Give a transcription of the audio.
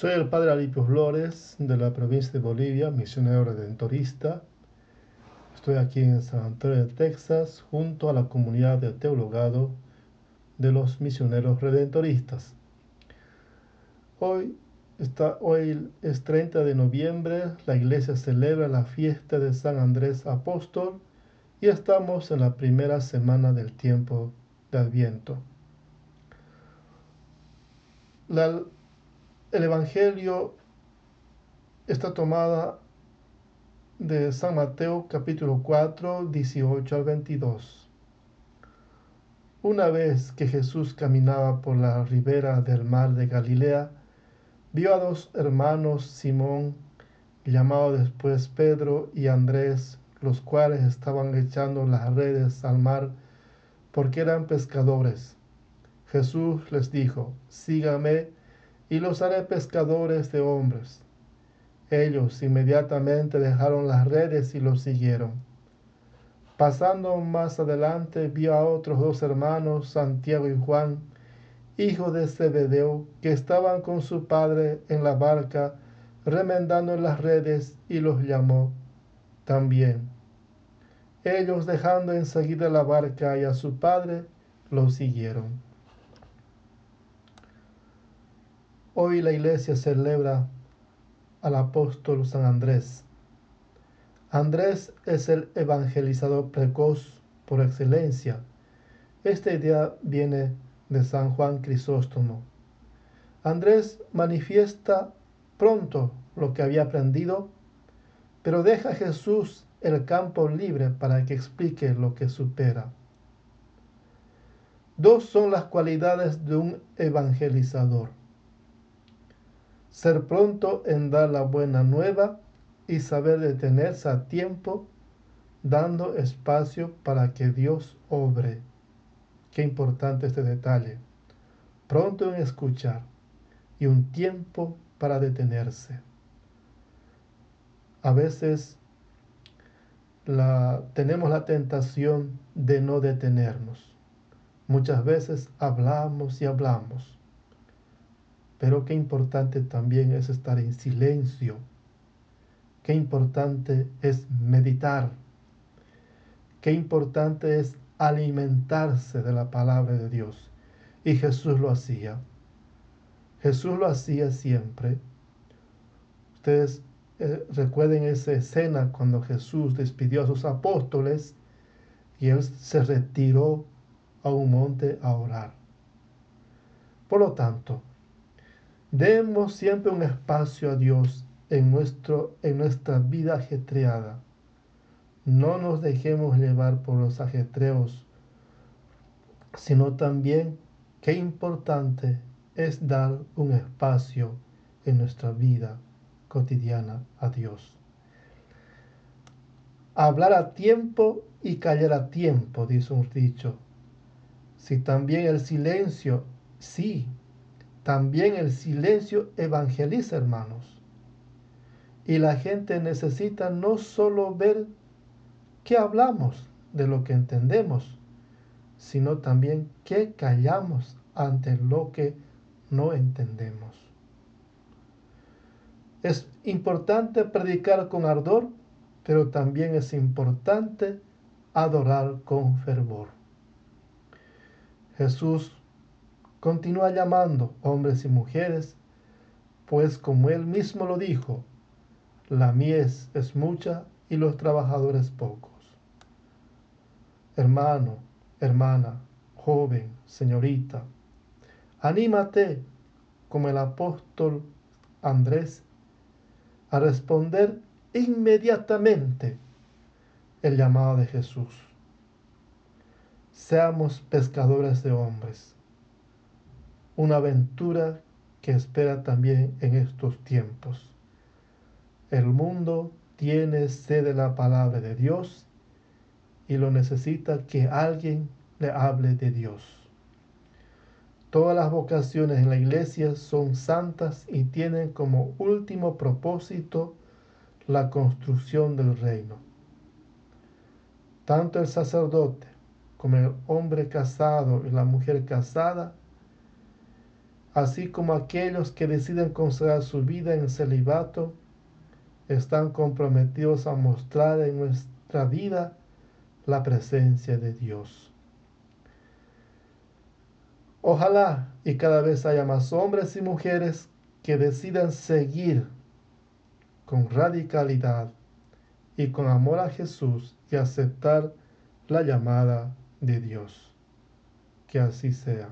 Soy el padre Alipio Flores de la provincia de Bolivia, misionero redentorista. Estoy aquí en San Antonio de Texas junto a la comunidad de teologado de los misioneros redentoristas. Hoy, está, hoy es 30 de noviembre, la iglesia celebra la fiesta de San Andrés Apóstol y estamos en la primera semana del tiempo de Adviento. La, el Evangelio está tomada de San Mateo capítulo 4, 18 al 22. Una vez que Jesús caminaba por la ribera del mar de Galilea, vio a dos hermanos Simón, llamado después Pedro y Andrés, los cuales estaban echando las redes al mar porque eran pescadores. Jesús les dijo, sígame y los haré pescadores de hombres. Ellos inmediatamente dejaron las redes y los siguieron. Pasando más adelante vio a otros dos hermanos, Santiago y Juan, hijos de Zebedeo, que estaban con su padre en la barca, remendando las redes, y los llamó también. Ellos dejando enseguida la barca y a su padre, los siguieron. Hoy la iglesia celebra al apóstol San Andrés. Andrés es el evangelizador precoz por excelencia. Esta idea viene de San Juan Crisóstomo. Andrés manifiesta pronto lo que había aprendido, pero deja a Jesús el campo libre para que explique lo que supera. Dos son las cualidades de un evangelizador ser pronto en dar la buena nueva y saber detenerse a tiempo, dando espacio para que Dios obre. Qué importante este detalle. Pronto en escuchar y un tiempo para detenerse. A veces la, tenemos la tentación de no detenernos. Muchas veces hablamos y hablamos pero qué importante también es estar en silencio. Qué importante es meditar. Qué importante es alimentarse de la palabra de Dios. Y Jesús lo hacía. Jesús lo hacía siempre. Ustedes eh, recuerden esa escena cuando Jesús despidió a sus apóstoles y él se retiró a un monte a orar. Por lo tanto, Demos siempre un espacio a Dios en, nuestro, en nuestra vida ajetreada. No nos dejemos llevar por los ajetreos, sino también qué importante es dar un espacio en nuestra vida cotidiana a Dios. Hablar a tiempo y callar a tiempo, dice un dicho. Si también el silencio, sí, también el silencio evangeliza, hermanos. Y la gente necesita no solo ver qué hablamos de lo que entendemos, sino también qué callamos ante lo que no entendemos. Es importante predicar con ardor, pero también es importante adorar con fervor. Jesús continúa llamando hombres y mujeres, pues como él mismo lo dijo, la mies es mucha y los trabajadores pocos. Hermano, hermana, joven, señorita, anímate como el apóstol Andrés a responder inmediatamente el llamado de Jesús. Seamos pescadores de hombres una aventura que espera también en estos tiempos. El mundo tiene sed de la palabra de Dios y lo necesita que alguien le hable de Dios. Todas las vocaciones en la iglesia son santas y tienen como último propósito la construcción del reino. Tanto el sacerdote como el hombre casado y la mujer casada así como aquellos que deciden consagrar su vida en celibato, están comprometidos a mostrar en nuestra vida la presencia de Dios. Ojalá y cada vez haya más hombres y mujeres que decidan seguir con radicalidad y con amor a Jesús y aceptar la llamada de Dios. Que así sea.